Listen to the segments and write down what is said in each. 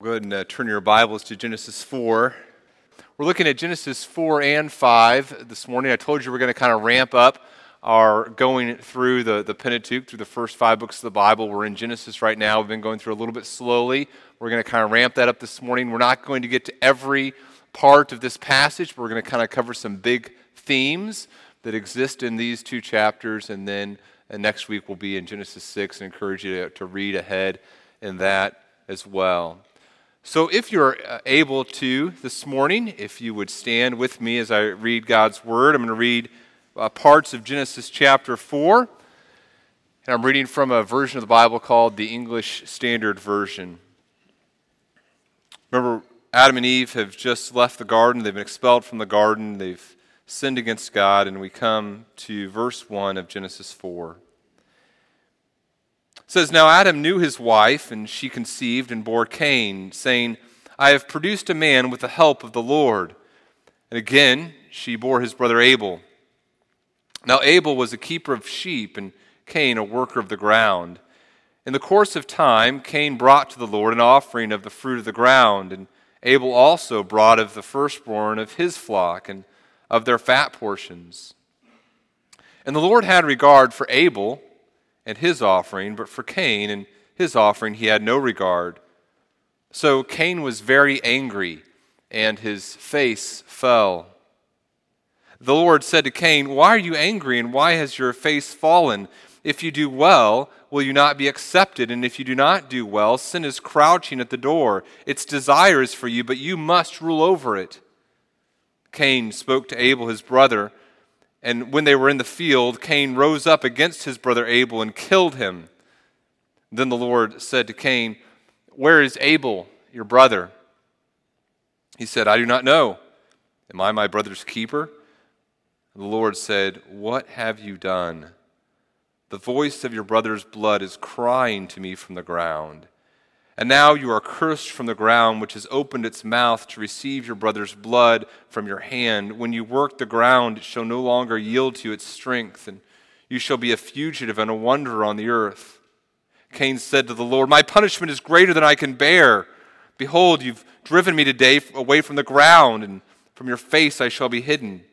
Go ahead and uh, turn your Bibles to Genesis 4. We're looking at Genesis 4 and 5 this morning. I told you we're going to kind of ramp up our going through the, the Pentateuch, through the first five books of the Bible. We're in Genesis right now. We've been going through a little bit slowly. We're going to kind of ramp that up this morning. We're not going to get to every part of this passage, but we're going to kind of cover some big themes that exist in these two chapters. And then and next week we'll be in Genesis 6 and encourage you to, to read ahead in that as well. So, if you're uh, able to this morning, if you would stand with me as I read God's Word, I'm going to read uh, parts of Genesis chapter 4. And I'm reading from a version of the Bible called the English Standard Version. Remember, Adam and Eve have just left the garden. They've been expelled from the garden. They've sinned against God. And we come to verse 1 of Genesis 4 says, Now Adam knew his wife, and she conceived and bore Cain, saying, I have produced a man with the help of the Lord. And again, she bore his brother Abel. Now Abel was a keeper of sheep, and Cain a worker of the ground. In the course of time, Cain brought to the Lord an offering of the fruit of the ground, and Abel also brought of the firstborn of his flock and of their fat portions. And the Lord had regard for Abel and his offering, but for Cain and his offering he had no regard. So Cain was very angry, and his face fell. The Lord said to Cain, Why are you angry, and why has your face fallen? If you do well, will you not be accepted? And if you do not do well, sin is crouching at the door. Its desire is for you, but you must rule over it. Cain spoke to Abel, his brother. And when they were in the field, Cain rose up against his brother Abel and killed him. Then the Lord said to Cain, Where is Abel, your brother? He said, I do not know. Am I my brother's keeper? The Lord said, What have you done? The voice of your brother's blood is crying to me from the ground. And now you are cursed from the ground, which has opened its mouth to receive your brother's blood from your hand. When you work the ground, it shall no longer yield to you its strength, and you shall be a fugitive and a wanderer on the earth. Cain said to the Lord, My punishment is greater than I can bear. Behold, you've driven me today away from the ground, and from your face I shall be hidden.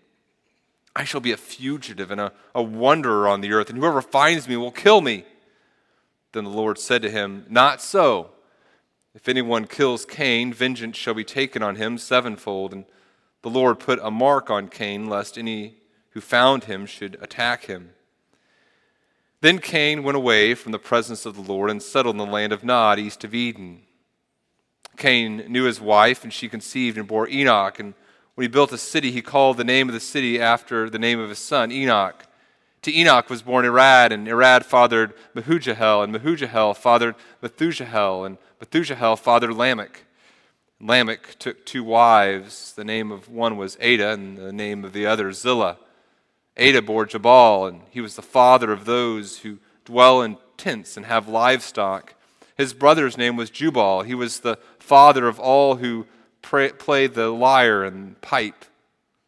I shall be a fugitive and a, a wanderer on the earth, and whoever finds me will kill me. Then the Lord said to him, Not so. If anyone kills Cain, vengeance shall be taken on him sevenfold. And the Lord put a mark on Cain, lest any who found him should attack him. Then Cain went away from the presence of the Lord and settled in the land of Nod, east of Eden. Cain knew his wife, and she conceived and bore Enoch. And when he built a city, he called the name of the city after the name of his son, Enoch. To Enoch was born Irad, and Irad fathered Mehujael, and Mehujael fathered Methushael, and Methushael fathered Lamech. Lamech took two wives. The name of one was Ada, and the name of the other Zillah. Ada bore Jabal, and he was the father of those who dwell in tents and have livestock. His brother's name was Jubal. He was the father of all who pray, play the lyre and pipe.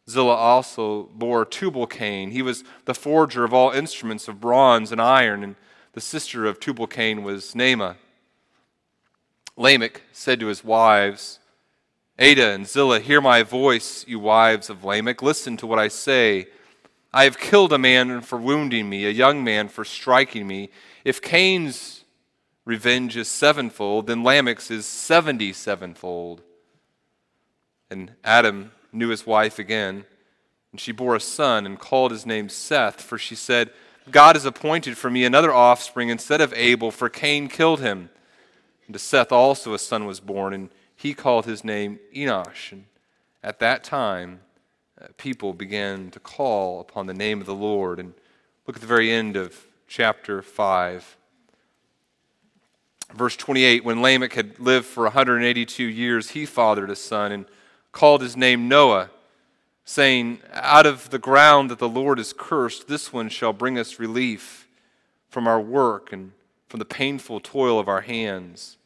Zillah also bore Tubal Cain. He was the forger of all instruments of bronze and iron, and the sister of Tubal Cain was Naamah. Lamech said to his wives, Ada and Zillah, hear my voice, you wives of Lamech. Listen to what I say. I have killed a man for wounding me, a young man for striking me. If Cain's revenge is sevenfold, then Lamech's is seventy sevenfold. And Adam knew his wife again, and she bore a son and called his name Seth, for she said, God has appointed for me another offspring instead of Abel, for Cain killed him. And to Seth also a son was born, and he called his name Enosh. And at that time, uh, people began to call upon the name of the Lord. And look at the very end of chapter 5. Verse 28 When Lamech had lived for 182 years, he fathered a son and called his name Noah, saying, Out of the ground that the Lord has cursed, this one shall bring us relief from our work and from the painful toil of our hands.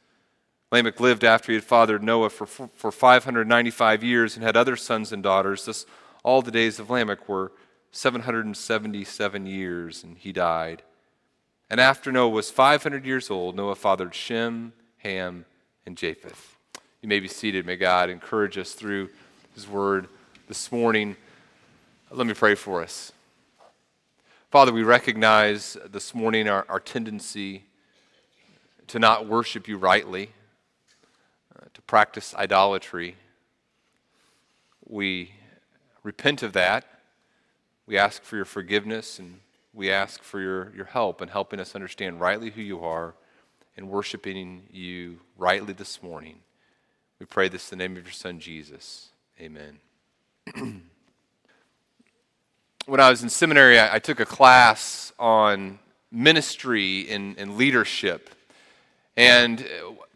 Lamech lived after he had fathered Noah for, for 595 years and had other sons and daughters. Thus, all the days of Lamech were 777 years, and he died. And after Noah was 500 years old, Noah fathered Shem, Ham, and Japheth. You may be seated. May God encourage us through His word this morning. Let me pray for us. Father, we recognize this morning our, our tendency to not worship you rightly, uh, to practice idolatry. We repent of that. We ask for your forgiveness and we ask for your, your help in helping us understand rightly who you are and worshiping you rightly this morning. We pray this in the name of your Son, Jesus. Amen. when I was in seminary, I, I took a class on ministry and, and leadership. And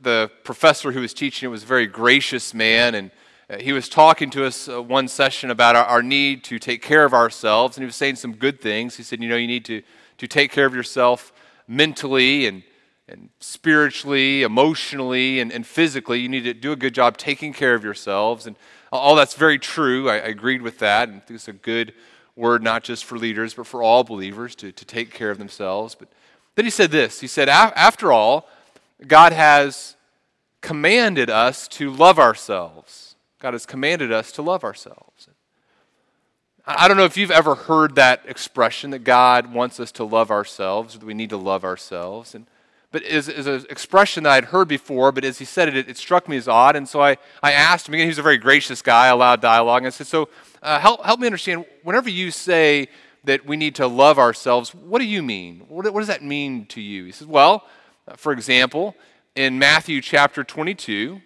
the professor who was teaching it was a very gracious man, and uh, he was talking to us uh, one session about our, our, need to take care of ourselves, and he was saying some good things. He said, You know, you need to, to take care of yourself mentally and, and spiritually, emotionally, and, and physically. You need to do a good job taking care of yourselves. And all that's very true. I, I agreed with that, and it's a good word not just for leaders, but for all believers to, to take care of themselves. But then he said this He said, After all, God has commanded us to love ourselves. God has commanded us to love ourselves. I don't know if you've ever heard that expression that God wants us to love ourselves, that we need to love ourselves. And, but is an expression that I'd heard before, but as he said it, it, it struck me as odd. And so I, I asked him, again, he was a very gracious guy, allowed dialogue. And I said, So uh, help, help me understand whenever you say that we need to love ourselves, what do you mean? What, what does that mean to you? He says, Well, for example, in Matthew chapter 22,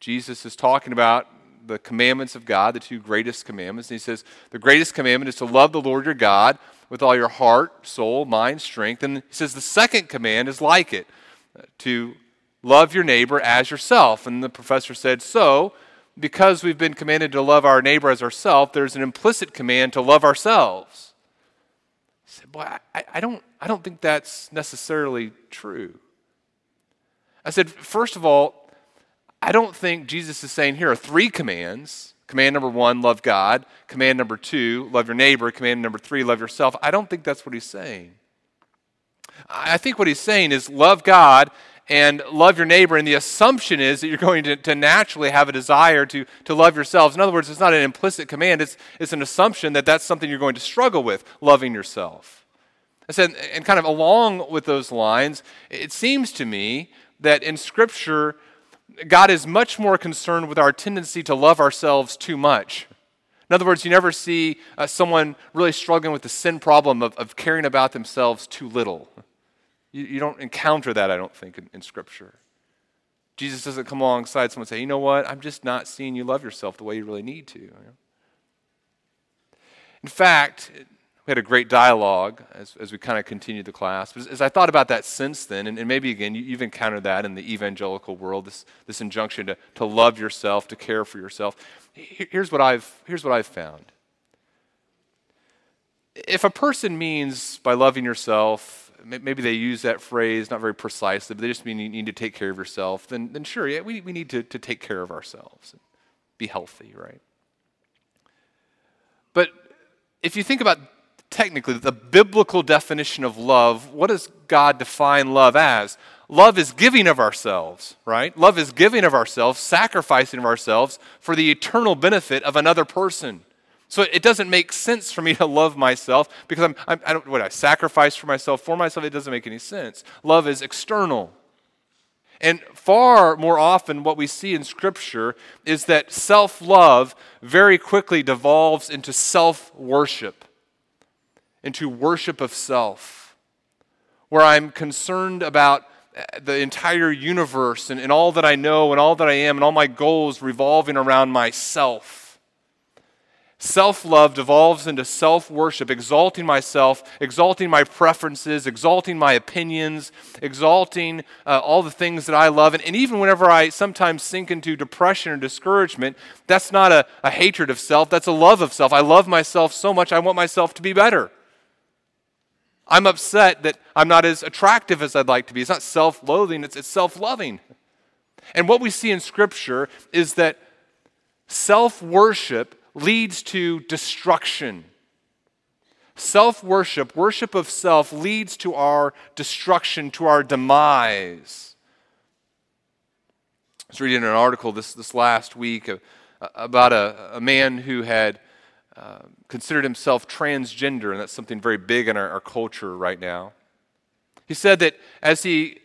Jesus is talking about the commandments of God, the two greatest commandments. And he says, The greatest commandment is to love the Lord your God with all your heart, soul, mind, strength. And he says, The second command is like it, to love your neighbor as yourself. And the professor said, So, because we've been commanded to love our neighbor as ourselves, there's an implicit command to love ourselves. He said, Boy, I, I, don't, I don't think that's necessarily true. I said, First of all, I don't think Jesus is saying here are three commands. Command number one, love God. Command number two, love your neighbor. Command number three, love yourself. I don't think that's what he's saying. I think what he's saying is love God and love your neighbor. And the assumption is that you're going to, to naturally have a desire to, to love yourselves. In other words, it's not an implicit command, it's, it's an assumption that that's something you're going to struggle with, loving yourself. I said, and kind of along with those lines, it seems to me that in Scripture, God is much more concerned with our tendency to love ourselves too much. In other words, you never see uh, someone really struggling with the sin problem of, of caring about themselves too little. You, you don't encounter that, I don't think, in, in Scripture. Jesus doesn't come alongside someone and say, you know what, I'm just not seeing you love yourself the way you really need to. In fact, we had a great dialogue as, as we kind of continued the class. But as I thought about that since then, and, and maybe again, you, have encountered that in the evangelical world, this, this injunction to, to love yourself, to care for yourself. Here's what, I've, here's what I've found. If a person means by loving yourself, maybe they use that phrase not very precisely, but they just mean you need to take care of yourself, then, then sure, yeah, we, we need to, to take care of ourselves and be healthy, right? But if you think about technically the biblical definition of love, what does God define love as? Love is giving of ourselves, right? Love is giving of ourselves, sacrificing of ourselves for the eternal benefit of another person. So it doesn't make sense for me to love myself because I'm, I'm I don't what I sacrifice for myself for myself. It doesn't make any sense. Love is external. And far more often, what we see in Scripture is that self love very quickly devolves into self worship, into worship of self, where I'm concerned about the entire universe and, and all that I know and all that I am and all my goals revolving around myself. Self love devolves into self worship, exalting myself, exalting my preferences, exalting my opinions, exalting uh, all the things that I love. And, and, even whenever I sometimes sink into depression or discouragement, that's not a, a hatred of self, that's a love of self. I love myself so much, I want myself to be better. I'm upset that I'm not as attractive as I'd like to be. It's not self loathing, it's, it's self loving. And what we see in Scripture is that self worship leads to destruction. Self worship, worship of self, leads to our destruction, to our demise. I was reading an article this, this last week uh, about a, a man who had uh, considered himself transgender, and that's something very big in our, our culture right now. He said that as he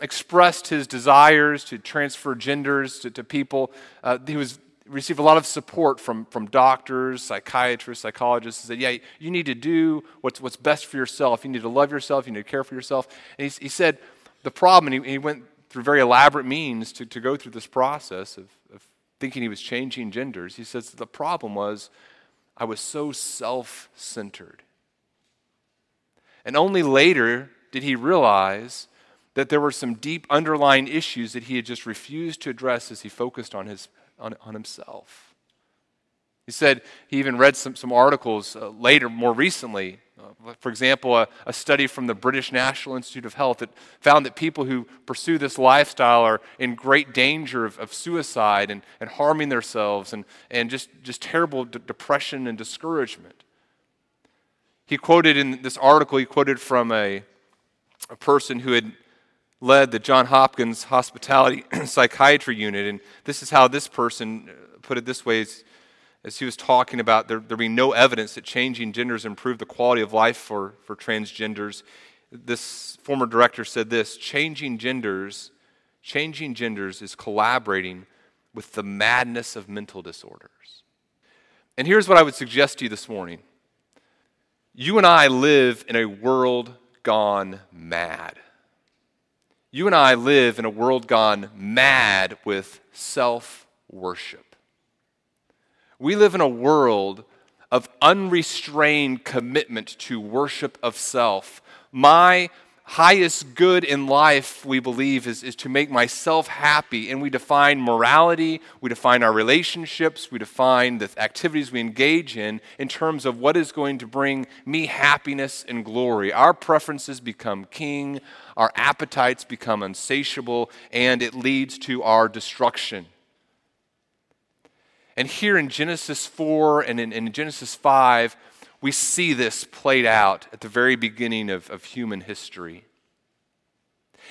expressed his desires to transfer genders to, to people, uh, he was received a lot of support from, from doctors, psychiatrists, psychologists. He said, Yeah, you need to do what's, what's best for yourself. You need to love yourself. You need to care for yourself. And he, he said, The problem, and he, he went through very elaborate means to, to go through this process of, of thinking he was changing genders. He says, The problem was I was so self centered. And only later did he realize that there were some deep underlying issues that he had just refused to address as he focused on, his, on, on himself. He said he even read some, some articles uh, later, more recently. Uh, for example, a, a, study from the British National Institute of Health that found that people who pursue this lifestyle are in great danger of, of suicide and, and harming themselves and, and just, just terrible depression and discouragement. He quoted in this article, he quoted from a, a person who had led the John Hopkins Hospitality Psychiatry Unit. And this is how this person put it this way as, he was talking about there, there being no evidence that changing genders improved the quality of life for, for transgenders. This former director said this changing genders, changing genders is collaborating with the madness of mental disorders. And here's what I would suggest to you this morning you and I live in a world gone mad. You and I live in a world gone mad with self worship. We live in a world of unrestrained commitment to worship of self. My highest good in life, we believe, is, is to make myself happy. And we define morality, we define our relationships, we define the activities we engage in in terms of what is going to bring me happiness and glory. Our preferences become king, our appetites become insatiable, and it leads to our destruction. And here in Genesis 4 and in, in Genesis 5, we see this played out at the very beginning of, of human history.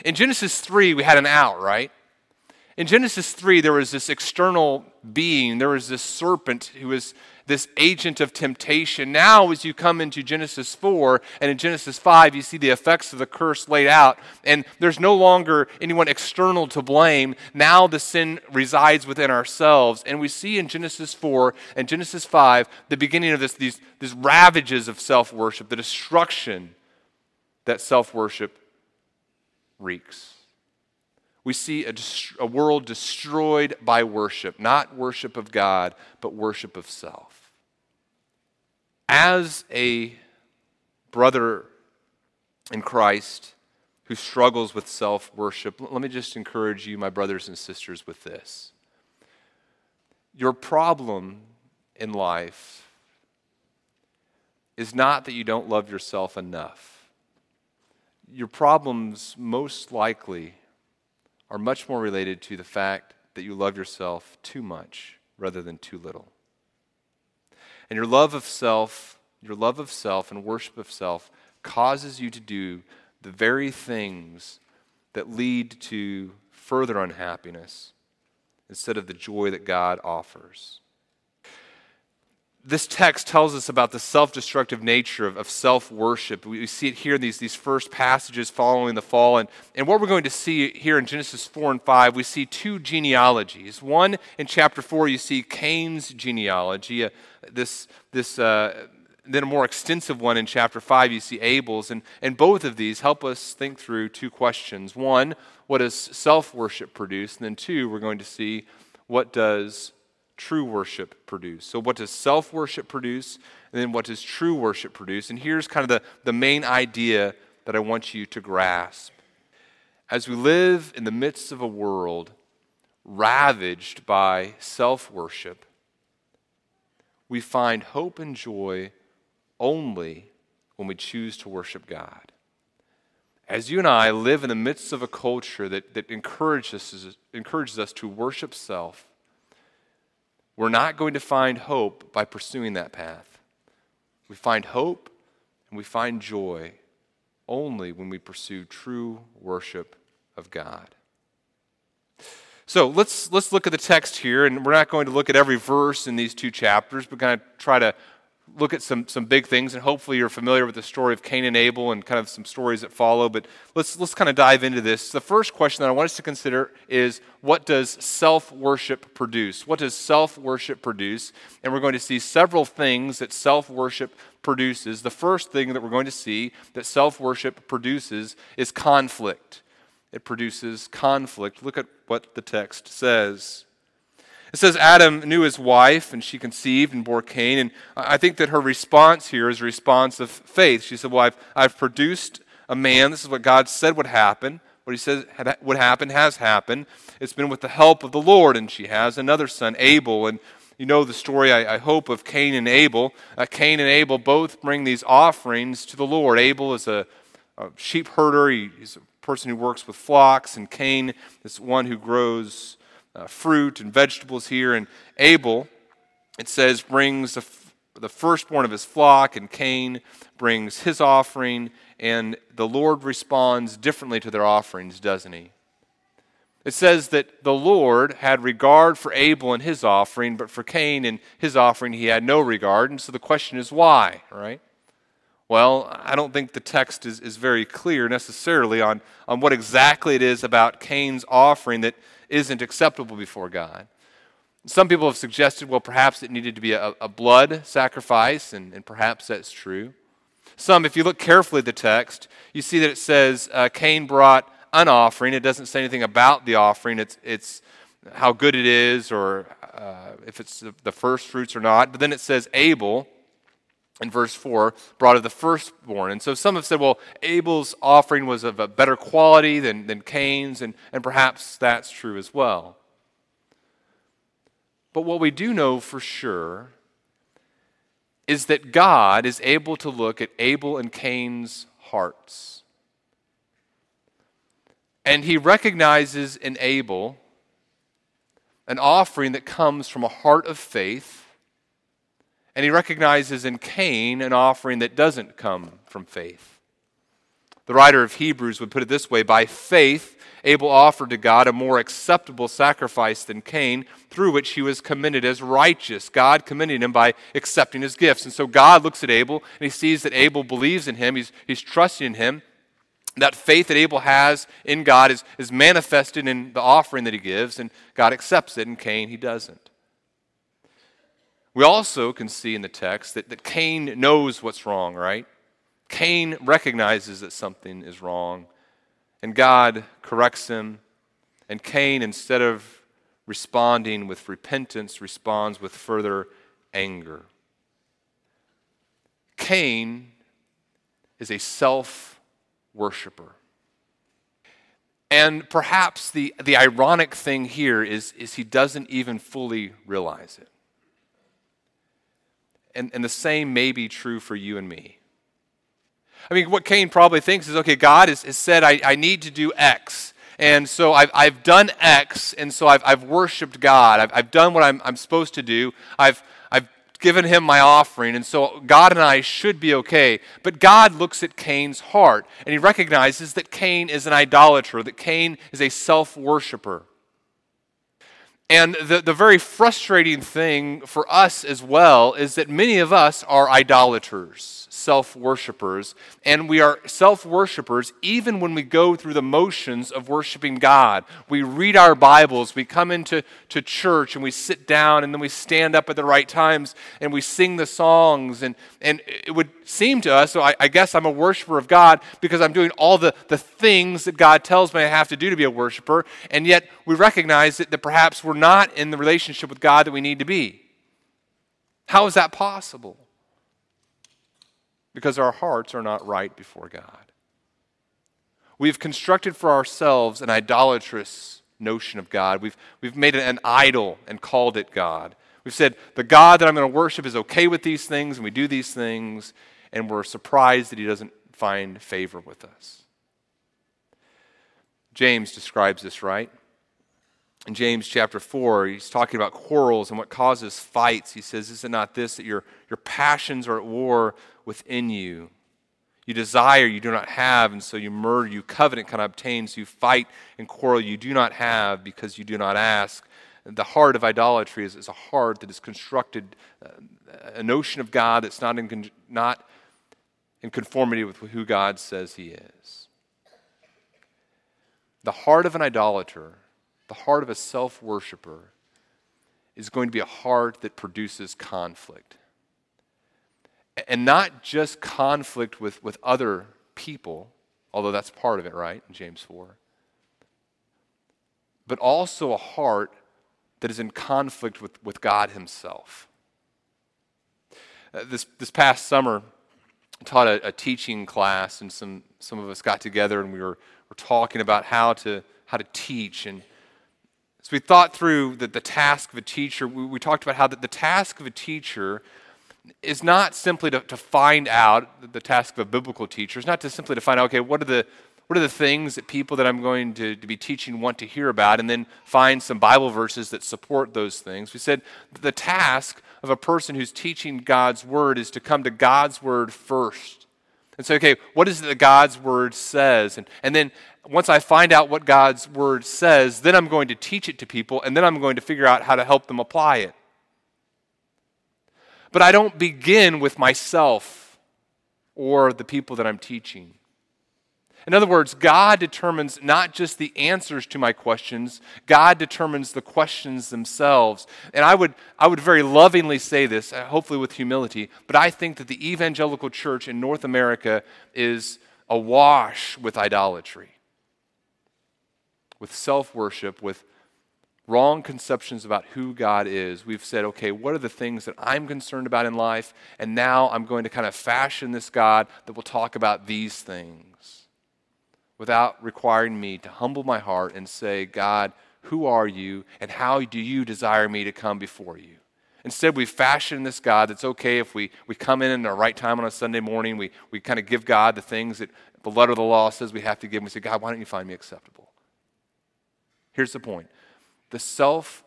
In Genesis 3, we had an out, right? In Genesis 3, there was this external being, there was this serpent who was this agent of temptation. Now, as you come into Genesis 4 and in Genesis 5, you see the effects of the curse laid out, and there's no longer anyone external to blame. Now the sin resides within ourselves. And we see in Genesis 4 and Genesis 5 the beginning of this, these, these ravages of self worship, the destruction that self worship wreaks we see a, a, world destroyed by worship, not worship of God, but worship of self. As a brother in Christ who struggles with self worship, let me just encourage you, my brothers and sisters, with this. Your problem in life is not that you don't love yourself enough. Your problems most likely are much more related to the fact that you love yourself too much rather than too little. And your love of self, your love of self and worship of self causes you to do the very things that lead to further unhappiness instead of the joy that God offers this text tells us about the self destructive nature of, of self worship. We, we, see it here in these, these first passages following the fall. And, and what we're going to see here in Genesis 4 and 5, we see two genealogies. One, in chapter 4, you see Cain's genealogy. Uh, this, this, uh, then a more extensive one in chapter 5, you see Abel's. And, and both of these help us think through two questions. One, what does self worship produce? And then two, we're going to see what does true worship produce? So, what does self worship produce? And then, what does true worship produce? And here's kind of the, the main idea that I want you to grasp. As we live in the midst of a world ravaged by self worship, we find hope and joy only when we choose to worship God. As you and I live in the midst of a culture that, that encourages, encourages us to worship self, we're not going to find hope by pursuing that path. We find hope and we find joy only when we pursue true worship of God. So let's, let's look at the text here, and we're not going to look at every verse in these two chapters, but kind of try to look at some, some big things, and hopefully you're familiar with the story of Cain and Abel and kind of some stories that follow. But let's, let's kind of dive into this. The first question that I want us to consider is what does self worship produce? What does self worship produce? And we're going to see several things that self worship produces. The first thing that we're going to see that self worship produces is conflict. It produces conflict. Look at what the text says. It says Adam knew his wife, and she conceived and bore Cain. And I think that her response here is a response of faith. She said, Well, I've, I've produced a man. This is what God said would happen. What he says would happen has happened. It's been with the help of the Lord, and she has another son, Abel. And you know the story, I, I hope, of Cain and Abel. Uh, Cain and Abel both bring these offerings to the Lord. Abel is a, a sheep herder, he, he's a person who works with flocks, and Cain is one who grows uh, fruit and vegetables here. And Abel, it says, brings the, the firstborn of his flock, and Cain brings his offering, and the Lord responds differently to their offerings, doesn't he? It says that the Lord had regard for Abel and his offering, but for Cain and his offering he had no regard. And so the question is why, right? Well, I don't think the text is, is very clear necessarily on, on what exactly it is about Cain's offering that isn't acceptable before God. Some people have suggested, well, perhaps it needed to be a, a blood sacrifice, and, and, perhaps that's true. Some, if you look carefully at the text, you see that it says uh, Cain brought an offering. It doesn't say anything about the offering, it's, it's how good it is or uh, if it's the first fruits or not. But then it says Abel in verse 4 brought of the firstborn. And so some have said, well, Abel's offering was of a better quality than, than Cain's, and, and perhaps that's true as well. But what we do know for sure is that God is able to look at Abel and Cain's hearts. And he recognizes in Abel an offering that comes from a heart of faith and he recognizes in Cain an offering that doesn't come from faith. The writer of Hebrews would put it this way By faith, Abel offered to God a more acceptable sacrifice than Cain, through which he was commended as righteous. God commended him by accepting his gifts. And so God looks at Abel and he sees that Abel believes in him, he's, he's trusting in him. That faith that Abel has in God is, is manifested in the offering that he gives, and God accepts it, and Cain, he doesn't. We also can see in the text that, that Cain knows what's wrong, right? Cain recognizes that something is wrong, and God corrects him. And Cain, instead of responding with repentance, responds with further anger. Cain is a self worshiper. And perhaps the, the ironic thing here is, is he doesn't even fully realize it and, and the same may be true for you and me. I mean, what Cain probably thinks is okay, God has, has said, I, I need to do X. And so I've, I've done X, and so I've, I've worshiped God. I've, I've done what I'm, I'm supposed to do. I've, I've given him my offering, and so God and I should be okay. But God looks at Cain's heart, and he recognizes that Cain is an idolater, that Cain is a self worshiper. And the, the very frustrating thing for us as well is that many of us are idolaters self worshippers. And we are self worshippers even when we go through the motions of worshiping God. We read our Bibles, we come into to church, and we sit down, and then we stand up at the right times, and we sing the songs. And, and it would seem to us, so I, I guess I'm a worshiper of God because I'm doing all the, the things that God tells me I have to do to be a worshiper. And yet we recognize that, that perhaps we're not in the relationship with God that we need to be. How is that possible? because our hearts are not right before God. We've constructed for ourselves an idolatrous notion of God. We've, we've made it an idol and called it God. We've said, the God that I'm going to worship is okay with these things, and we do these things, and we're surprised that he doesn't find favor with us. James describes this, right? In James chapter 4, he's talking about quarrels and what causes fights. He says, Is it not this, that your, your passions are at war within you. You desire, you do not have, and so you murder. You covenant, cannot obtain, so you fight and quarrel. You do not have because you do not ask. The heart of idolatry is, is a heart that is constructed, uh, a notion of God that's not in, not in conformity with who God says He is. The heart of an idolater, the heart of a self worshiper, is going to be a heart that produces conflict and not just conflict with, with other people, although that's part of it, right, in James 4, but also a heart that is in conflict with, with God Himself. Uh, this, this past summer, I taught a, a, teaching class, and some, some of us got together and we were, were talking about how to, how to teach. And as we thought through the, the task of a teacher, we, we talked about how the, the task of a teacher is not simply to, to find out the task of a biblical teacher. Is not to simply to find out okay what are the what are the things that people that i'm going to, to be teaching want to hear about and then find some bible verses that support those things. We said the task of a person who's teaching god's word is to come to god's word first and say okay what is it that god's word says and, and then once i find out what god's word says then i'm going to teach it to people and then i'm going to figure out how to help them apply it but I don't begin with myself or the people that I'm teaching. In other words, God determines not just the answers to my questions, God determines the questions themselves. And I would, I would very lovingly say this, uh, hopefully with humility, but I think that the evangelical church in North America is awash with idolatry, with self worship, with wrong conceptions about who God is, we've said, okay, what are the things that I'm concerned about in life? And now I'm going to kind of fashion this God that will talk about these things without requiring me to humble my heart and say, God, who are you and how do you desire me to come before you? Instead, we fashion this God that's okay if we, we come in in the right time on a Sunday morning. We, we kind of give God the things that the letter of the law says we have to give. And we say, God, why don't you find me acceptable? Here's the point the self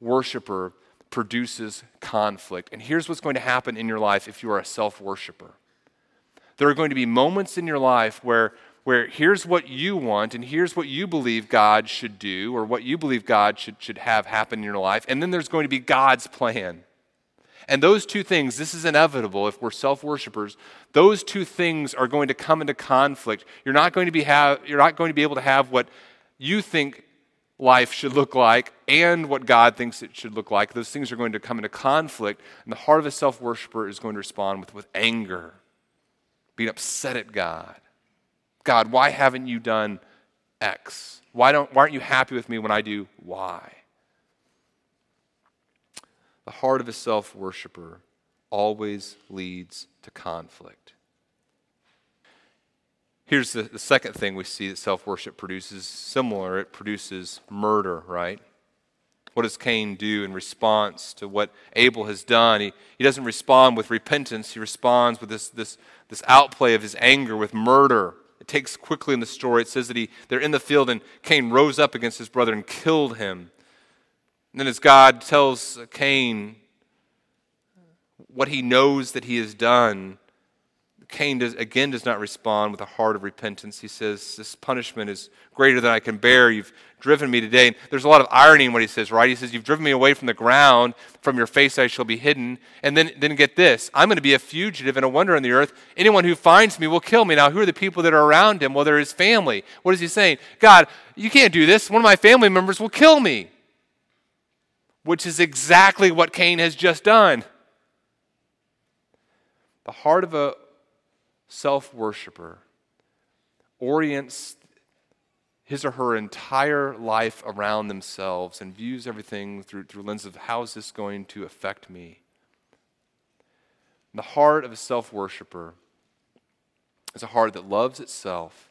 worshiper produces conflict. And here's what's going to happen in your life if you are a self worshiper there are going to be moments in your life where, where here's what you want and here's what you believe God should do or what you believe God should, should have happen in your life. And then there's going to be God's plan. And those two things, this is inevitable if we're self worshippers, those two things are going to come into conflict. You're not going to be, have, you're not going to be able to have what you think life should look like and what God thinks it should look like. Those things are going to come into conflict, and the heart of a self worshiper is going to respond with, with anger, being upset at God. God, why haven't you done X? Why, don't, why aren't you happy with me when I do Y? The heart of a self worshiper always leads to conflict. Here's the, the second thing we see that self worship produces similar, it produces murder, right? What does Cain do in response to what Abel has done? He, he doesn't respond with repentance, he responds with this, this, this outplay of his anger with murder. Takes quickly in the story. It says that he, they're in the field and Cain rose up against his brother and killed him. And then, as God tells Cain what he knows that he has done, Cain does, again does not respond with a heart of repentance. He says, This punishment is greater than I can bear. You've driven me today. And there's a lot of irony in what he says, right? He says, You've driven me away from the ground. From your face I shall be hidden. And then, then get this I'm going to be a fugitive and a wonder on the earth. Anyone who finds me will kill me. Now, who are the people that are around him? Well, they're his family. What is he saying? God, you can't do this. One of my family members will kill me. Which is exactly what Cain has just done. The heart of a self worshiper orients his or her entire life around themselves and views everything through, through lens of how is this going to affect me? The heart of a self worshiper is a heart that loves itself,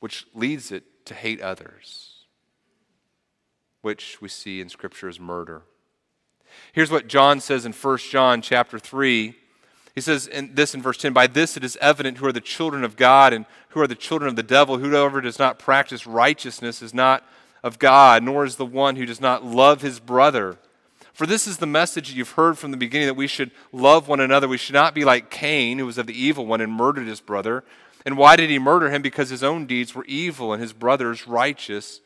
which leads it to hate others, which we see in Scripture as murder. Here's what John says in 1 John chapter 3 he says in this in verse 10 By this it is evident who are the children of God and who are the children of the devil. Whoever does not practice righteousness is not of God, nor is the one who does not love his brother. For this is the message you've heard from the beginning that we should love one another. We should not be like Cain, who was of the evil one and murdered his brother. And why did he murder him? Because his own deeds were evil and his brother's righteous.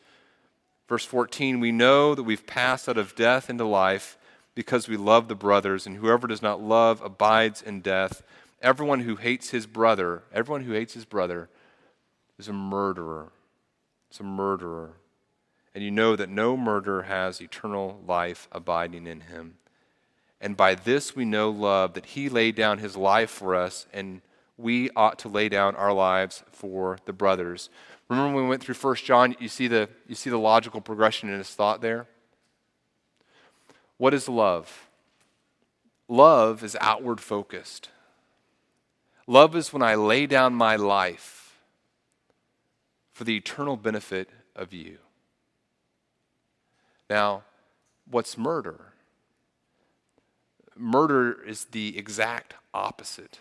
Verse 14 We know that we've passed out of death into life because we love the brothers, and whoever does not love abides in death. Everyone who hates his brother, everyone who hates his brother is a murderer. It's a murderer. And you know that no murderer has eternal life abiding in him. And by this we know love, that he laid down his life for us, and we ought to lay down our lives for the brothers. Remember when we went through 1 John, you see the, you see the logical progression in his thought there? What is love? Love is outward focused. Love is when I lay down my life for the eternal benefit of you. Now, what's murder? Murder is the exact opposite.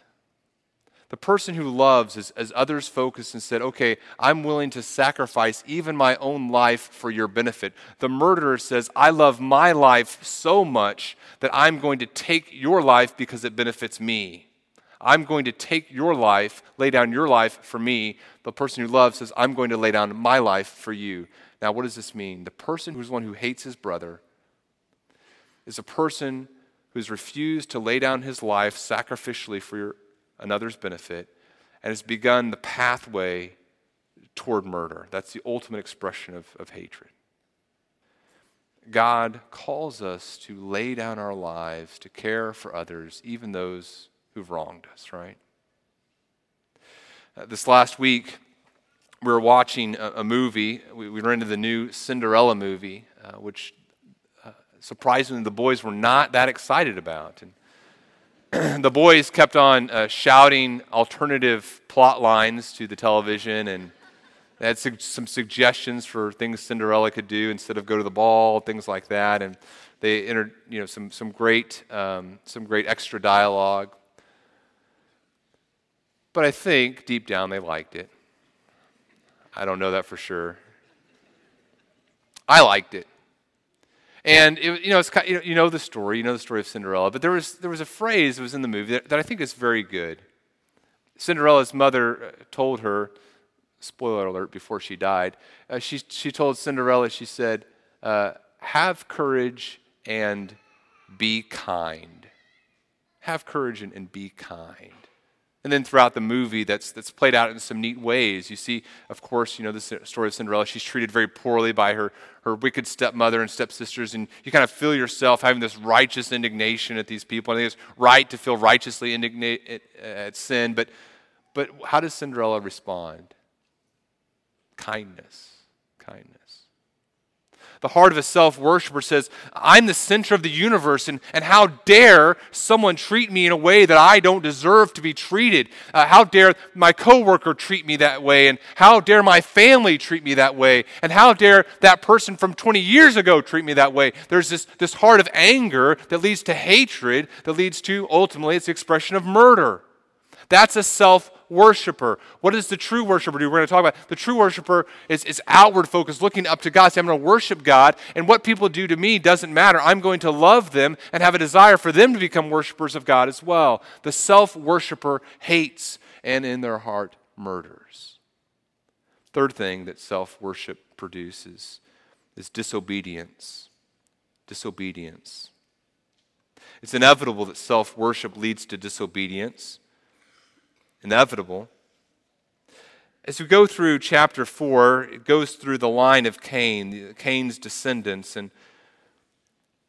The person who loves is as others focused and said, Okay, I'm willing to sacrifice even my own life for your benefit. The murderer says, I love my life so much that I'm going to take your life because it benefits me. I'm going to take your life, lay down your life for me. The person who loves says, I'm going to lay down my life for you. Now, what does this mean? The person who's one who hates his brother is a person who's refused to lay down his life sacrificially for your, another's benefit and has begun the pathway toward murder. That's the ultimate expression of, of hatred. God calls us to lay down our lives, to care for others, even those who've wronged us, right? Uh, this last week, we were watching a, a movie. We, we rented the new Cinderella movie, uh, which uh, surprisingly the boys were not that excited about. And the boys kept on uh, shouting alternative plot lines to the television and they had su- some suggestions for things Cinderella could do instead of go to the ball, things like that. And they entered, you know, some, some, great, um, some great extra dialogue. But I think deep down they liked it. I don't know that for sure. I liked it. And it, you know, it's kind you, know, you know the story. You know the story of Cinderella. But there was there was a phrase that was in the movie that, that I think is very good. Cinderella's mother uh, told her, spoiler alert, before she died. Uh, she she told Cinderella, she said, uh, "Have courage and be kind. Have courage and, and be kind." And then throughout the movie, that's, that's played out in some neat ways. You see, of course, you know the story of Cinderella. She's treated very poorly by her, her wicked stepmother and stepsisters, and you kind of feel yourself having this righteous indignation at these people. I think it's right to feel righteously indignant at sin, but, but how does Cinderella respond? Kindness. Kindness. The heart of a self worshiper says, I'm the center of the universe, and, and how dare someone treat me in a way that I don't deserve to be treated? Uh, how dare my coworker treat me that way? And how dare my family treat me that way? And how dare that person from 20 years ago treat me that way? There's this, this heart of anger that leads to hatred, that leads to ultimately it's the expression of murder. That's a self worshiper. What does the true worshiper do? We're going to talk about the true worshiper is, is outward focused, looking up to God. Say, I'm going to worship God, and what people do to me doesn't matter. I'm going to love them and have a desire for them to become worshipers of God as well. The self worshiper hates and in their heart murders. Third thing that self worship produces is disobedience. Disobedience. It's inevitable that self worship leads to disobedience inevitable. As we go through chapter 4, it goes through the line of Cain, Cain's descendants, and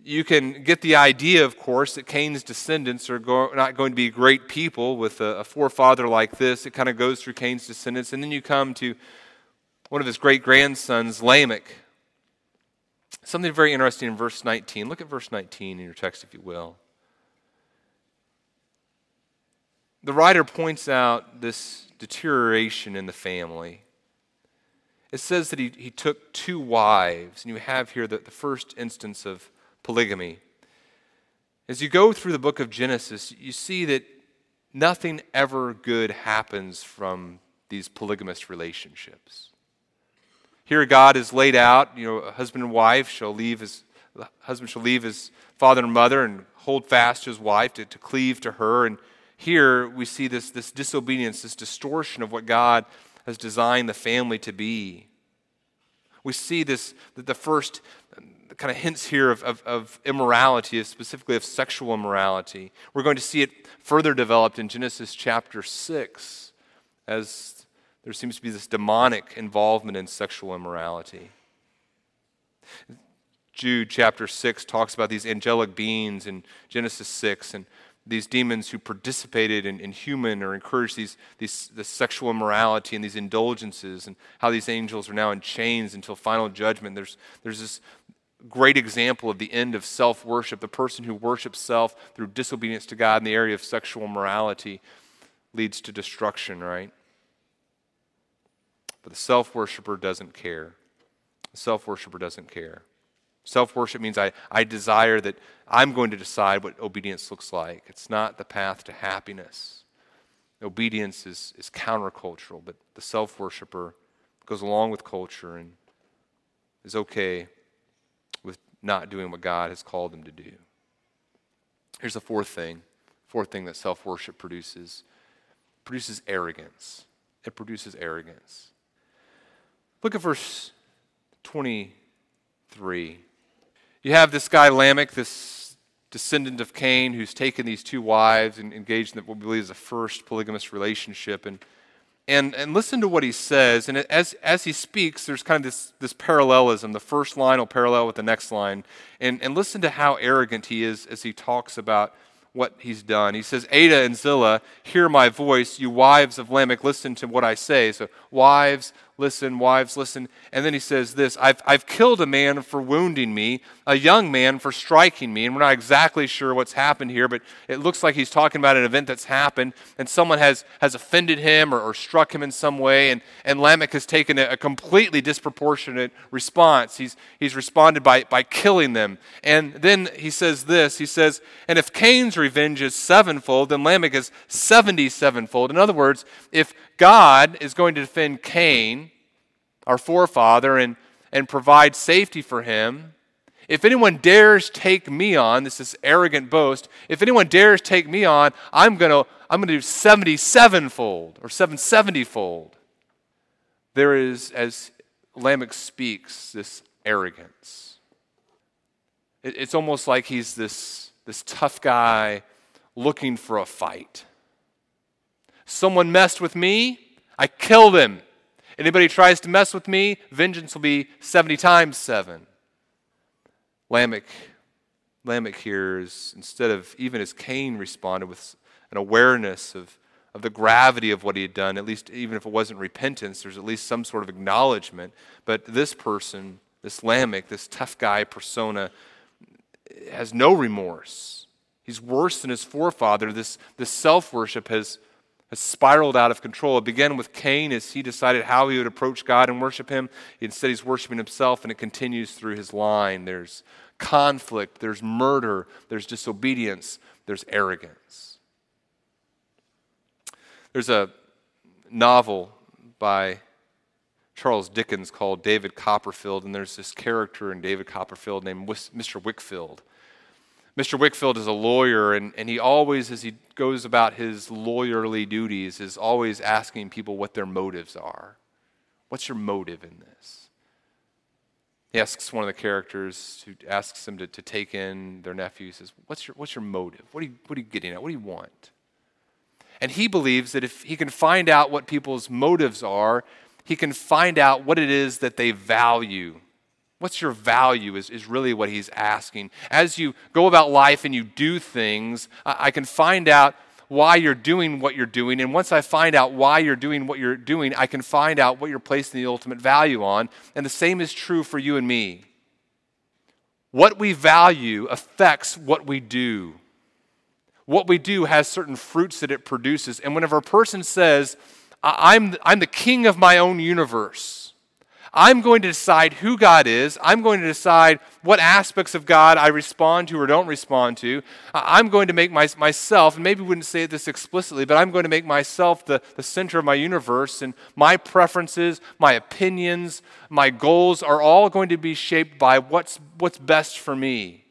you can get the idea, of course, that Cain's descendants are go- not going to be great people with a, a forefather like this. It kind of goes through Cain's descendants, and then you come to one of his great grandsons, Lamech. Something very interesting in verse 19. Look at verse 19 in your text, if you will. The writer points out this deterioration in the family. It says that he, he took two wives, and you have here the, the first instance of polygamy. As you go through the book of Genesis, you see that nothing ever good happens from these polygamous relationships. Here, God is laid out, you know, a husband and wife shall leave his husband shall leave his father and mother and hold fast to his wife, to, to cleave to her. And here we see this, this disobedience, this distortion of what God has designed the family to be. We see this, that the first kind of hints here of, of, of immorality, specifically of sexual immorality. We're going to see it further developed in Genesis chapter 6 as there seems to be this demonic involvement in sexual immorality. Jude chapter 6 talks about these angelic beings in Genesis 6 and these demons who participated in, in human or encouraged these, these this sexual immorality and these indulgences and how these angels are now in chains until final judgment. There's, there's this great example of the end of self worship. The person who worships self through disobedience to God in the area of sexual morality leads to destruction, right? But the self worshiper doesn't care. The self worshiper doesn't care. Self worship means I, I desire that I'm going to decide what obedience looks like. It's not the path to happiness. Obedience is, is countercultural, but the self worshiper goes along with culture and is okay with not doing what God has called them to do. Here's the fourth thing. Fourth thing that self worship produces it produces arrogance. It produces arrogance. Look at verse 23. You have this guy Lamech, this descendant of Cain, who's taken these two wives and engaged in what we believe is a first polygamous relationship. And, and, and listen to what he says. And as, as he speaks, there's kind of this, this parallelism. The first line will parallel with the next line. And, and listen to how arrogant he is as he talks about what he's done. He says, Adah and Zillah, hear my voice. You wives of Lamech, listen to what I say. So, wives, listen, wives, listen. And then he says this I've, I've killed a man for wounding me, a young man for striking me. And we're not exactly sure what's happened here, but it looks like he's talking about an event that's happened, and someone has, has offended him or, or struck him in some way. And, and Lamech has taken a, a completely disproportionate response. He's, he's responded by, by killing them. And then he says this He says, And if Cain's revenge is sevenfold, then Lamech is seventy sevenfold. In other words, if God is going to defend Cain, our forefather, and, and provide safety for him. If anyone dares take me on, this is arrogant boast, if anyone dares take me on, I'm going to I'm going to do 77 fold or 770 fold. There is, as Lamech speaks, this arrogance. It, it's almost like he's this, this tough guy looking for a fight. Someone messed with me, I killed him. Anybody tries to mess with me, vengeance will be 70 times 7. Lamech, Lamech here is, instead of even as Cain responded with an awareness of, of the gravity of what he had done, at least even if it wasn't repentance, there's at least some sort of acknowledgement. But this person, this Lamech, this tough guy persona, has no remorse. He's worse than his forefather. This, this self worship has has spiraled out of control. It began with Cain as he decided how he would approach God and worship him. Instead, he's worshiping himself, and it continues through his line. There's conflict, there's murder, there's disobedience, there's arrogance. There's a novel by Charles Dickens called David Copperfield, and there's this character in David Copperfield named Mr. Wickfield. Mr. Wickfield is a lawyer, and, and he always, as he goes about his lawyerly duties, is always asking people what their motives are. What's your motive in this? He asks one of the characters who asks him to, to take in their nephew, he says, what's your, what's your motive? What are, you, what are you getting at? What do you want? And he believes that if he can find out what people's motives are, he can find out what it is that they value What's your value is, is really what he's asking. As you go about life and you do things, I, I can find out why you're doing what you're doing. And once I find out why you're doing what you're doing, I can find out what you're placing the ultimate value on. And the same is true for you and me. What we value affects what we do. What we do has certain fruits that it produces. And whenever a person says, I'm, I'm the king of my own universe, I'm going to decide who God is. I'm going to decide what aspects of God I respond to or don't respond to. I'm going to make my, myself, and maybe wouldn't say this explicitly, but I'm going to make myself the, the center of my universe, and my preferences, my opinions, my goals are all going to be shaped by what's, what's best for me.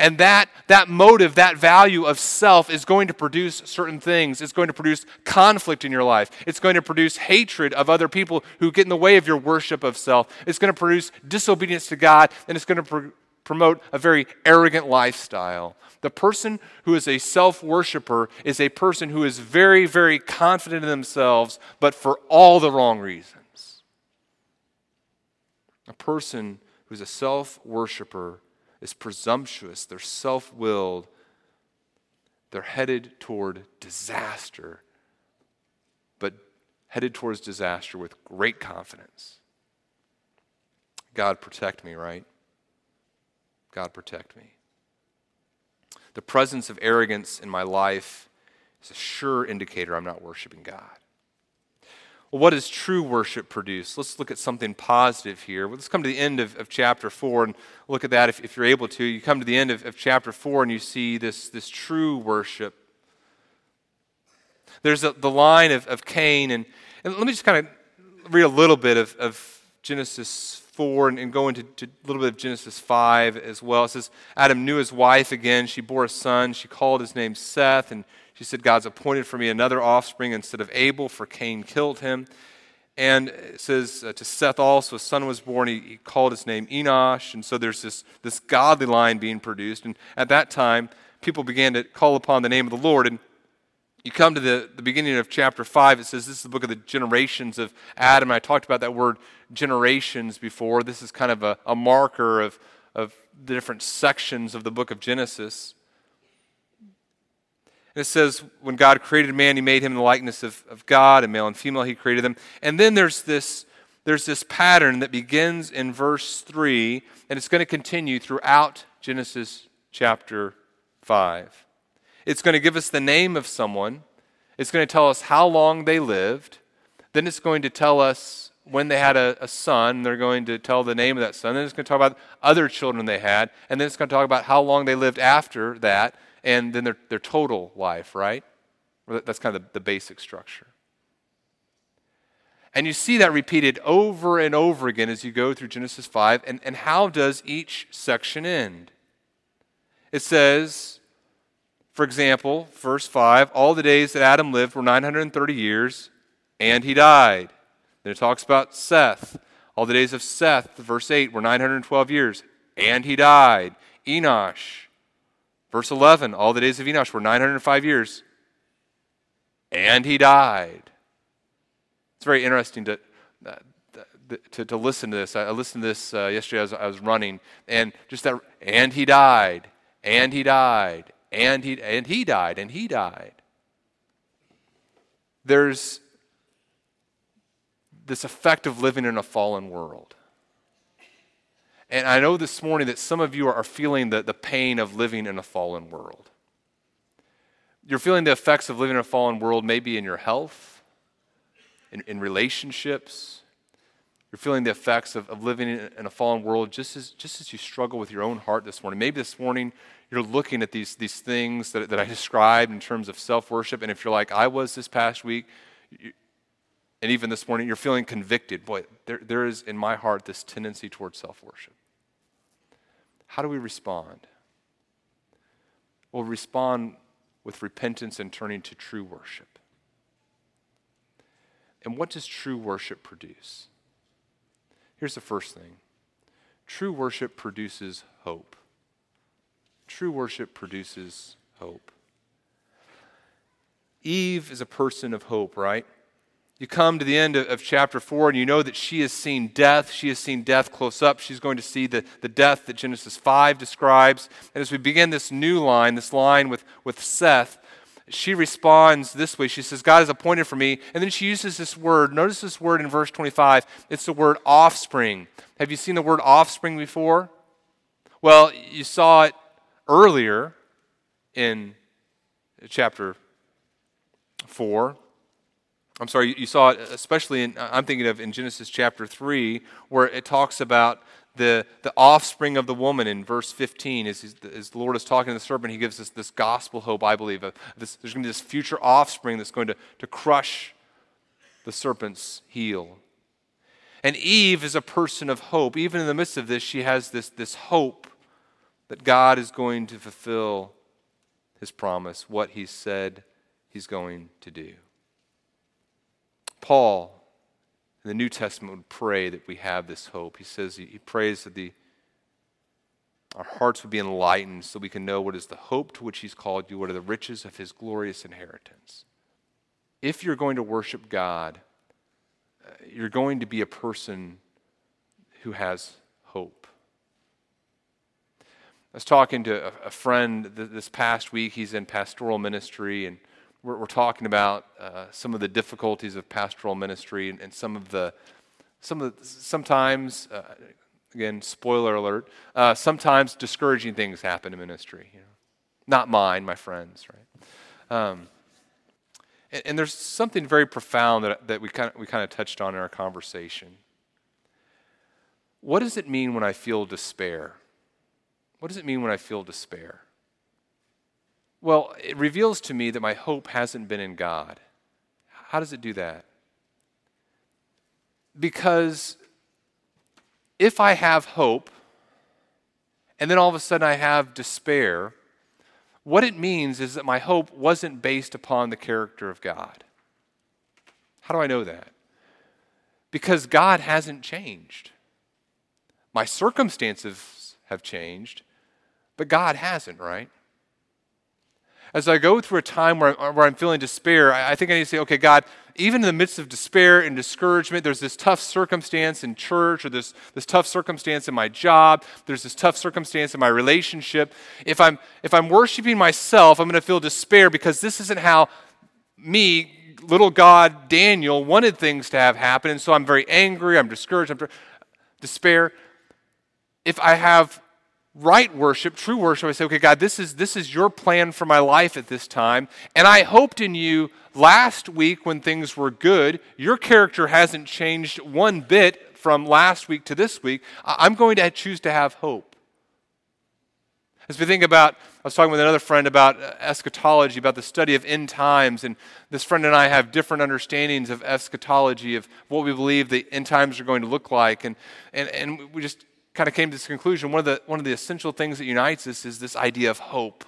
And that, that motive, that value of self is going to produce certain things. It's going to produce conflict in your life. It's going to produce hatred of other people who get in the way of your worship of self. It's going to produce disobedience to God, and it's going to pr- promote a very arrogant lifestyle. The person who is a self worshiper is a person who is very, very confident in themselves, but for all the wrong reasons. A person who's a self worshiper is presumptuous, they're self willed, they're headed toward disaster, but headed towards disaster with great confidence. God, protect me, right? God, protect me. The presence of arrogance in my life is a sure indicator I'm not worshiping God. Well, what does true worship produce? Let's look at something positive here. Let's come to the end of, of chapter 4 and look at that if, if you're able to. You come to the end of, of chapter 4 and you see this, this true worship. There's a, the line of, of Cain, and, and let me just kind of read a little bit of, of Genesis 4 and, and go into a little bit of Genesis 5 as well. It says, Adam knew his wife again. She bore a son. She called his name Seth, and she said, God's appointed for me another offspring instead of Abel, for Cain killed him. And it says, uh, to Seth also a son was born. He, he, called his name Enosh. And so there's this, this godly line being produced. And at that time, people began to call upon the name of the Lord. And you come to the, the beginning of chapter 5, it says this is the book of the generations of Adam. I talked about that word generations before. This is kind of a, a marker of, of the different sections of the book of Genesis. It says, when God created man, he made him in the likeness of, of God, and male and female, he created them. And then there's this, there's this pattern that begins in verse 3, and it's going to continue throughout Genesis chapter 5. It's going to give us the name of someone, it's going to tell us how long they lived, then it's going to tell us when they had a, a, son, they're going to tell the name of that son. Then it's going to talk about other children they had. And then it's going to talk about how long they lived after that and then their, their total life, right? That's kind of the, the basic structure. And you see that repeated over and over again as you go through Genesis 5. And, and how does each section end? It says, for example, verse 5 all the days that Adam lived were 930 years, and he died. Then it talks about Seth. All the days of Seth, verse 8, were 912 years, and he died. Enosh, Verse 11 All the days of Enosh were 905 years, and he died. It's very interesting to, uh, to, to, listen to this. I listened to this uh, yesterday as I was running, and just that, and he died, and he died, and he, and he died, and he died. There's this effect of living in a fallen world. And I know this morning that some of you are feeling the, the pain of living in a fallen world. You're feeling the effects of living in a fallen world, maybe in your health, in, in relationships. You're feeling the effects of, of living in, a fallen world just as, just as you struggle with your own heart this morning. Maybe this morning you're looking at these, these things that, that I described in terms of self worship, and if you're like I was this past week, you, and even this morning, you're feeling convicted. Boy, there, there is in my heart this tendency towards self worship. How do we respond? We'll respond with repentance and turning to true worship. And what does true worship produce? Here's the first thing true worship produces hope. True worship produces hope. Eve is a person of hope, right? You come to the end of, of, chapter 4 and you know that she has seen death. She has seen death close up. She's going to see the, the death that Genesis 5 describes. And as we begin this new line, this line with, with Seth, she responds this way. She says, God has appointed for me. And then she uses this word. Notice this word in verse 25. It's the word offspring. Have you seen the word offspring before? Well, you saw it earlier in chapter 4 I'm sorry, you saw it especially in, uh, I'm thinking of in Genesis chapter 3, where it talks about the, the offspring of the woman in verse 15. As, the Lord is talking to the serpent, he gives us this gospel hope, I believe. This, there's going to be this future offspring that's going to, to crush the serpent's heel. And Eve is a person of hope. Even in the midst of this, she has this, this hope that God is going to fulfill his promise, what he said he's going to do. Paul in the New Testament would pray that we have this hope. He says he, prays that the our hearts would be enlightened so we can know what is the hope to which he's called you, what are the riches of his glorious inheritance. If you're going to worship God, uh, you're going to be a person who has hope. I was talking to a friend this past week. He's in pastoral ministry, and we're, we're talking about uh, some of the difficulties of pastoral ministry and, and, some of the, some of the, sometimes, uh, again, spoiler alert, uh, sometimes discouraging things happen in ministry. You know? Not mine, my friends, right? Um, and, and, there's something very profound that, that we kind of, we kind of touched on in our conversation. What does it mean when I feel despair? What does it mean when I feel despair? Well, it reveals to me that my hope hasn't been in God. How does it do that? Because if I have hope, and then all of a sudden I have despair, what it means is that my hope wasn't based upon the character of God. How do I know that? Because God hasn't changed. My circumstances have changed, but God hasn't, right? As I go through a time where, where I'm feeling despair, I, I think I need to say, okay, God, even in the midst of despair and discouragement, there's this tough circumstance in church or this, this tough circumstance in my job, there's this tough circumstance in my relationship. If I'm, if I'm worshiping myself, I'm going to feel despair because this isn't how me, little God Daniel, wanted things to have happen. And so I'm very angry, I'm discouraged, I'm despair. If I have right worship, true worship, I say, okay, God, this is, this is your plan for my life at this time. And I hoped in you last week when things were good. Your character hasn't changed one bit from last week to this week. I'm going to choose to have hope. As we think about, I was talking with another friend about uh, eschatology, about the study of end times, and this friend and I have different understandings of eschatology, of what we believe the end times are going to look like. And, and, and we just kind of came to this conclusion one of, the, one of the essential things that unites us is this idea of hope.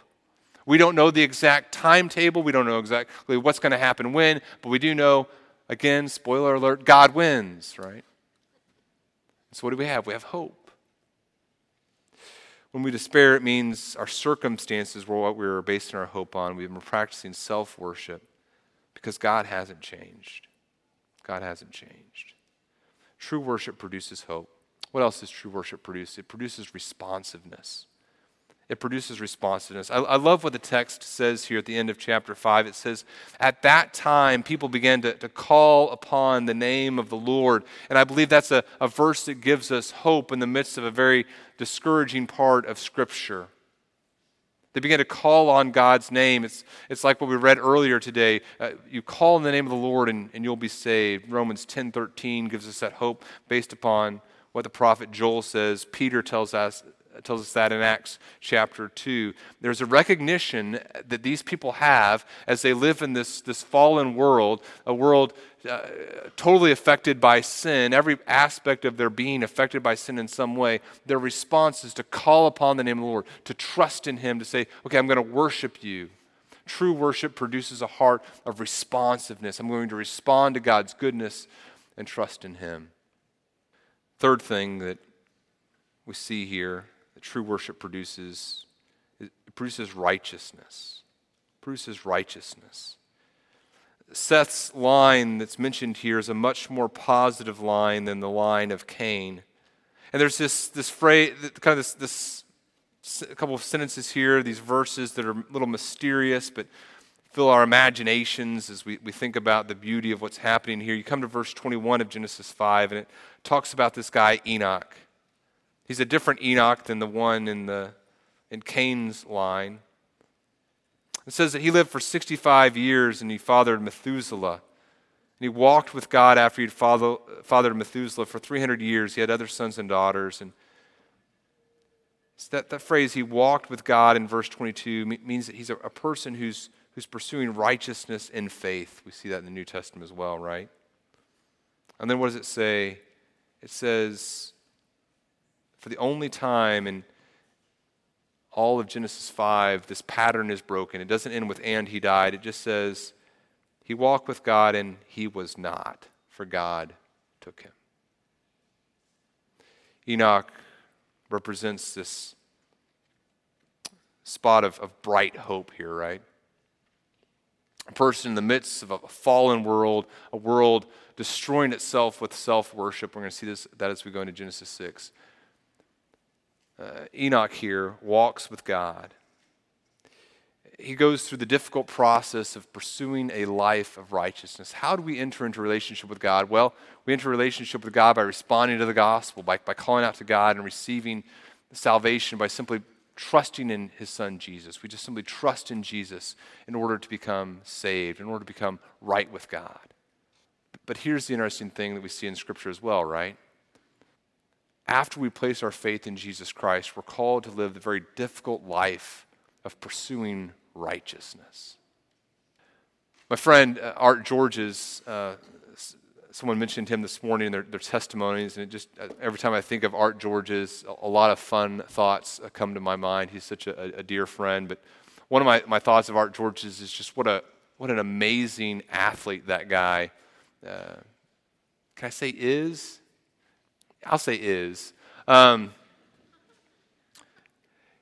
We don't know the exact timetable, we don't know exactly what's going to happen when, but we do know, again, spoiler alert, God wins, right? So, what do we have? We have hope. When we despair, it means our circumstances were what we were basing our hope on. We've been practicing self worship because God hasn't changed. God hasn't changed. True worship produces hope. What else does true worship produce? It produces responsiveness. It produces responsiveness. I, I, love what the text says here at the end of chapter 5. It says, At that time, people began to, to call upon the name of the Lord. And I believe that's a, a verse that gives us hope in the midst of a very discouraging part of Scripture. They began to call on God's name. It's, it's like what we read earlier today. Uh, you call in the name of the Lord and, and you'll be saved. Romans 10 13 gives us that hope based upon what the prophet Joel says. Peter tells us, tells us that in Acts chapter 2. There's a recognition that these people have as they live in this, this fallen world, a world uh, totally affected by sin, every aspect of their being affected by sin in some way. Their response is to call upon the name of the Lord, to trust in Him, to say, okay, I'm going to worship you. True worship produces a heart of responsiveness. I'm going to respond to God's goodness and trust in Him. Third thing that we see here that true worship produces it produces righteousness. Produces righteousness. Seth's line that's mentioned here is a much more positive line than the line of Cain. And there's this, this phrase, kind of this, this couple of sentences here, these verses that are a little mysterious, but fill our imaginations as we, we think about the beauty of what's happening here. You come to verse 21 of Genesis 5, and it talks about this guy, Enoch. He's a different Enoch than the one in, the, in Cain's line. It says that he lived for 65 years and he fathered Methuselah. And he walked with God after he'd father, fathered Methuselah for 300 years. He had other sons and daughters. And that, that phrase, he walked with God in verse 22, means that he's a, a person who's, who's pursuing righteousness in faith. We see that in the New Testament as well, right? And then what does it say? It says, for the only time in all of Genesis 5, this pattern is broken. It doesn't end with, and he died. It just says, he walked with God and he was not, for God took him. Enoch represents this spot of, of bright hope here, right? A person in the midst of a fallen world, a world destroying itself with self worship. We're going to see this, that as we go into Genesis 6. Uh, Enoch here walks with God. He goes through the difficult process of pursuing a life of righteousness. How do we enter into relationship with God? Well, we enter relationship with God by responding to the gospel, by, by calling out to God and receiving salvation by simply trusting in his son Jesus. We just simply trust in Jesus in order to become saved, in order to become right with God. But here's the interesting thing that we see in Scripture as well, right? After we place our faith in Jesus Christ, we're called to live the very difficult life of pursuing righteousness. My friend uh, Art Georges, uh, someone mentioned him this morning in their, their testimonies, and it just uh, every time I think of Art Georges, a, a lot of fun thoughts uh, come to my mind. He's such a, a, dear friend. But one of my, my thoughts of Art Georges is just what a what an amazing athlete that guy. Uh, can I say is? I'll say is. Um,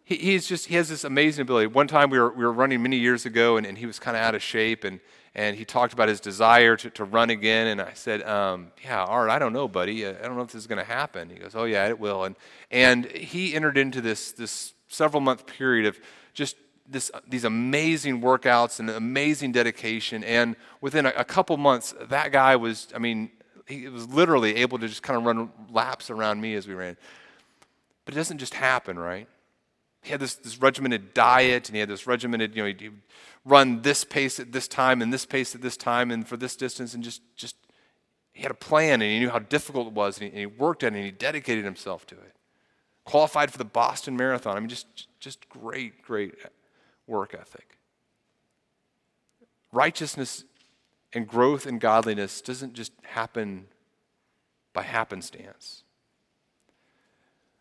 he, he's just he has this amazing ability. One time we were we were running many years ago, and, and he was kind of out of shape, and and he talked about his desire to, to run again. And I said, um, "Yeah, Art, I don't know, buddy. I don't know if this is going to happen." He goes, "Oh yeah, it will." And and he entered into this this several month period of just this, these amazing workouts and amazing dedication. And within a, a couple months, that guy was, I mean, he was literally able to just kind of run laps around me as we ran. But it doesn't just happen, right? He had this, this regimented diet and he had this regimented, you know, he'd, he'd run this pace at this time and this pace at this time and for this distance and just, just he had a plan and he knew how difficult it was and he, and he worked at it and he dedicated himself to it. Qualified for the Boston Marathon. I mean, just, just great, great work ethic. Righteousness and growth in godliness doesn't just happen by happenstance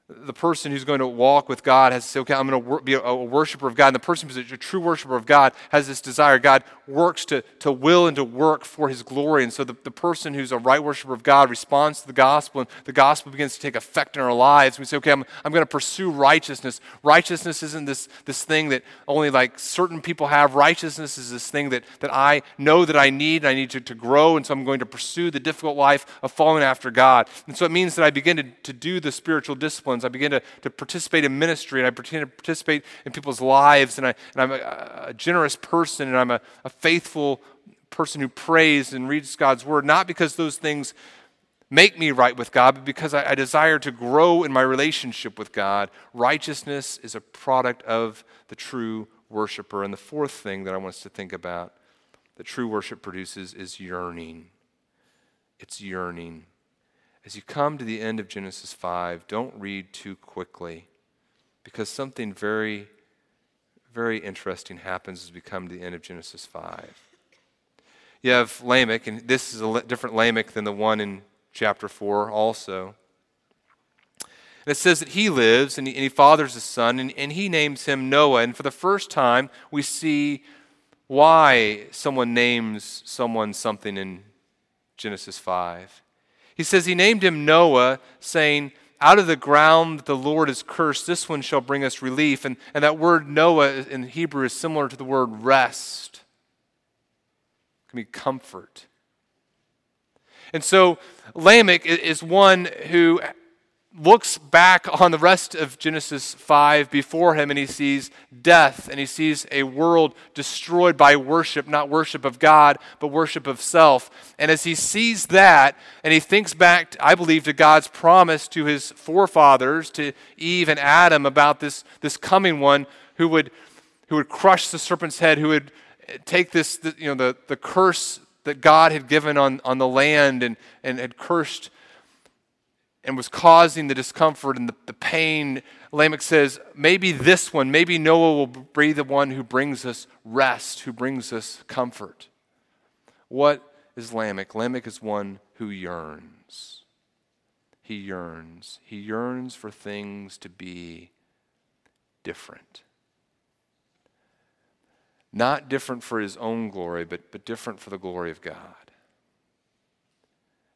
the person who's going to walk with God has to say, okay, I'm going to be a, worshiper of God. And the person who's a true worshiper of God has this desire. God works to, to will and to work for his glory. And so the, the person who's a right worshiper of God responds to the gospel, and the gospel begins to take effect in our lives. We say, okay, I'm, I'm going to pursue righteousness. Righteousness isn't this, this thing that only like certain people have. Righteousness is this thing that, that I know that I need, I need to, to grow. And so I'm going to pursue the difficult life of following after God. And so it means that I begin to, to do the spiritual disciplines I begin to, to participate in ministry and I begin to participate in people's lives and, I, and I'm a, a generous person and I'm a, a faithful person who prays and reads God's word, not because those things make me right with God, but because I, I, desire to grow in my relationship with God. Righteousness is a product of the true worshiper. And the fourth thing that I want us to think about that true worship produces is yearning. It's yearning. As you come to the end of Genesis 5, don't read too quickly because something very, very interesting happens as we come to the end of Genesis 5. You have Lamech, and this is a different Lamech than the one in chapter 4 also. And it says that he lives and he, and he fathers a son, and, and he names him Noah. And for the first time, we see why someone names someone something in Genesis 5. He says he named him Noah, saying, Out of the ground the Lord has cursed, this one shall bring us relief. And, and that word Noah in Hebrew is similar to the word rest. It can be comfort. And so Lamech is one who looks back on the rest of Genesis 5 before him and he sees death and he sees a world destroyed by worship, not worship of God, but worship of self. And as he sees that and he thinks back, I believe, to God's promise to his forefathers, to Eve and Adam, about this, this coming one who would, who would crush the serpent's head, who would take this, you know, the, the curse that God had given on, on the land and, and had cursed and was causing the discomfort and the, the pain, Lamech says, maybe this one, maybe Noah will be the one who brings us rest, who brings us comfort. What is Lamech? Lamech is one who yearns. He yearns. He yearns for things to be different. Not different for his own glory, but, but different for the glory of God.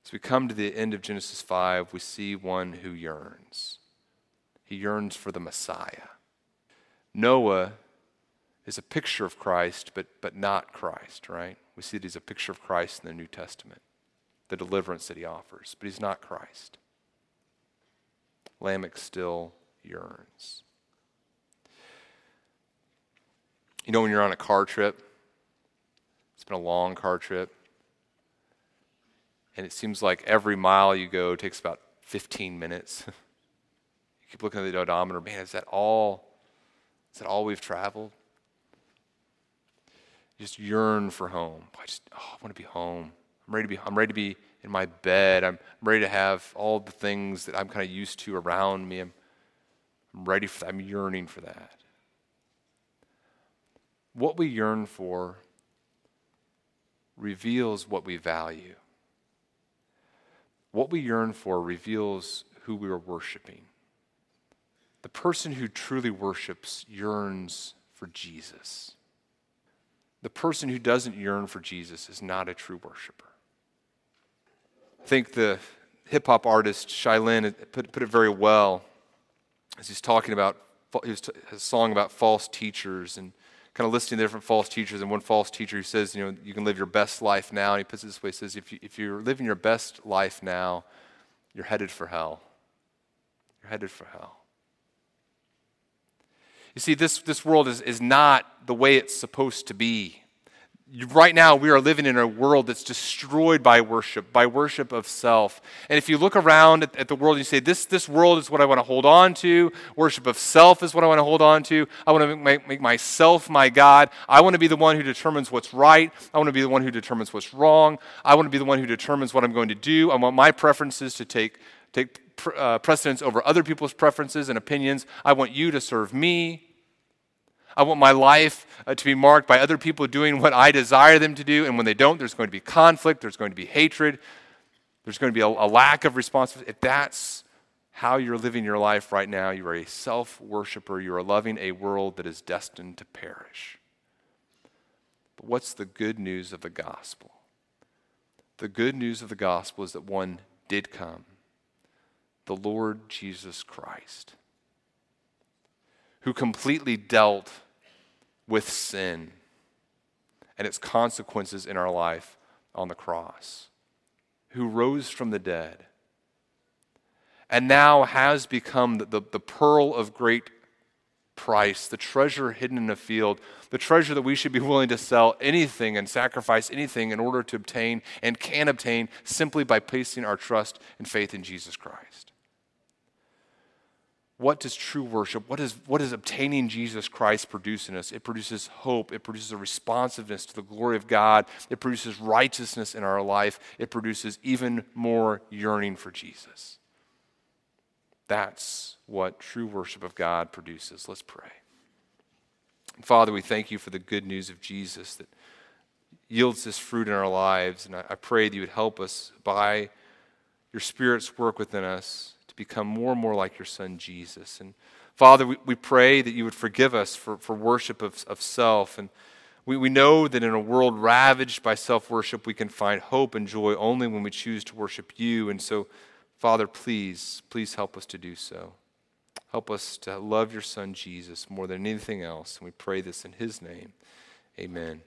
As we come to the end of Genesis 5, we see one who yearns. He yearns for the Messiah. Noah is a picture of Christ, but, but not Christ, right? We see that he's a picture of Christ in the New Testament, the deliverance that he offers, but he's not Christ. Lamech still yearns. You know, when you're on a car trip, it's been a long car trip, and it seems like every mile you go takes about 15 minutes. you keep looking at the odometer, man, is that all? Is that all we've traveled? You just yearn for home. I just, oh, I want to be home. I'm ready to be. I'm ready to be in my bed. I'm ready to have all the things that I'm kind of used to around me. I'm, I'm ready for. That. I'm yearning for that. What we yearn for reveals what we value. What we yearn for reveals who we are worshiping. The person who truly worships yearns for Jesus. The person who doesn't yearn for Jesus is not a true worshiper. I think the hip hop artist Shai Linne put, put it very well as he's talking about his song about false teachers and kind of listing the different false teachers. And one false teacher who says, you know, you can live your best life now. And he puts it this way: he says, if, you, if you're living your best life now, you're headed for hell. You're headed for hell. You see, this, this world is, is not the way it's supposed to be right now we are living in a world that's destroyed by worship, by worship of self. And if you look around at, at, the world and you say, this, this world is what I want to hold on to, worship of self is what I want to hold on to, I want to make, make myself my God, I want to be the one who determines what's right, I want to be the one who determines what's wrong, I want to be the one who determines what I'm going to do, I want my preferences to take, take uh, precedence over other people's preferences and opinions, I want you to serve me. I want my life uh, to be marked by other people doing what I desire them to do. And when they don't, there's going to be conflict, there's going to be hatred, there's going to be a, a lack of responsibility. If that's how you're living your life right now, you are a self worshiper. You are loving a world that is destined to perish. But what's the good news of the gospel? The good news of the gospel is that one did come the Lord Jesus Christ, who completely dealt with sin and its consequences in our life on the cross, who rose from the dead and now has become the, the, the, pearl of great price, the treasure hidden in a field, the treasure that we should be willing to sell anything and sacrifice anything in order to obtain and can obtain simply by placing our trust and faith in Jesus Christ what does true worship, what, is, what does obtaining Jesus Christ produce in us? It produces hope. It produces a responsiveness to the glory of God. It produces righteousness in our life. It produces even more yearning for Jesus. That's what true worship of God produces. Let's pray. Father, we thank you for the good news of Jesus that yields this fruit in our lives. And I, I pray that you would help us by your Spirit's work within us to become more and more like your son Jesus. And Father, we, we pray that you would forgive us for, for worship of, of self. And we, we know that in a world ravaged by self worship, we can find hope and joy only when we choose to worship you. And so, Father, please, please help us to do so. Help us to love your son Jesus more than anything else. And we pray this in his name. Amen.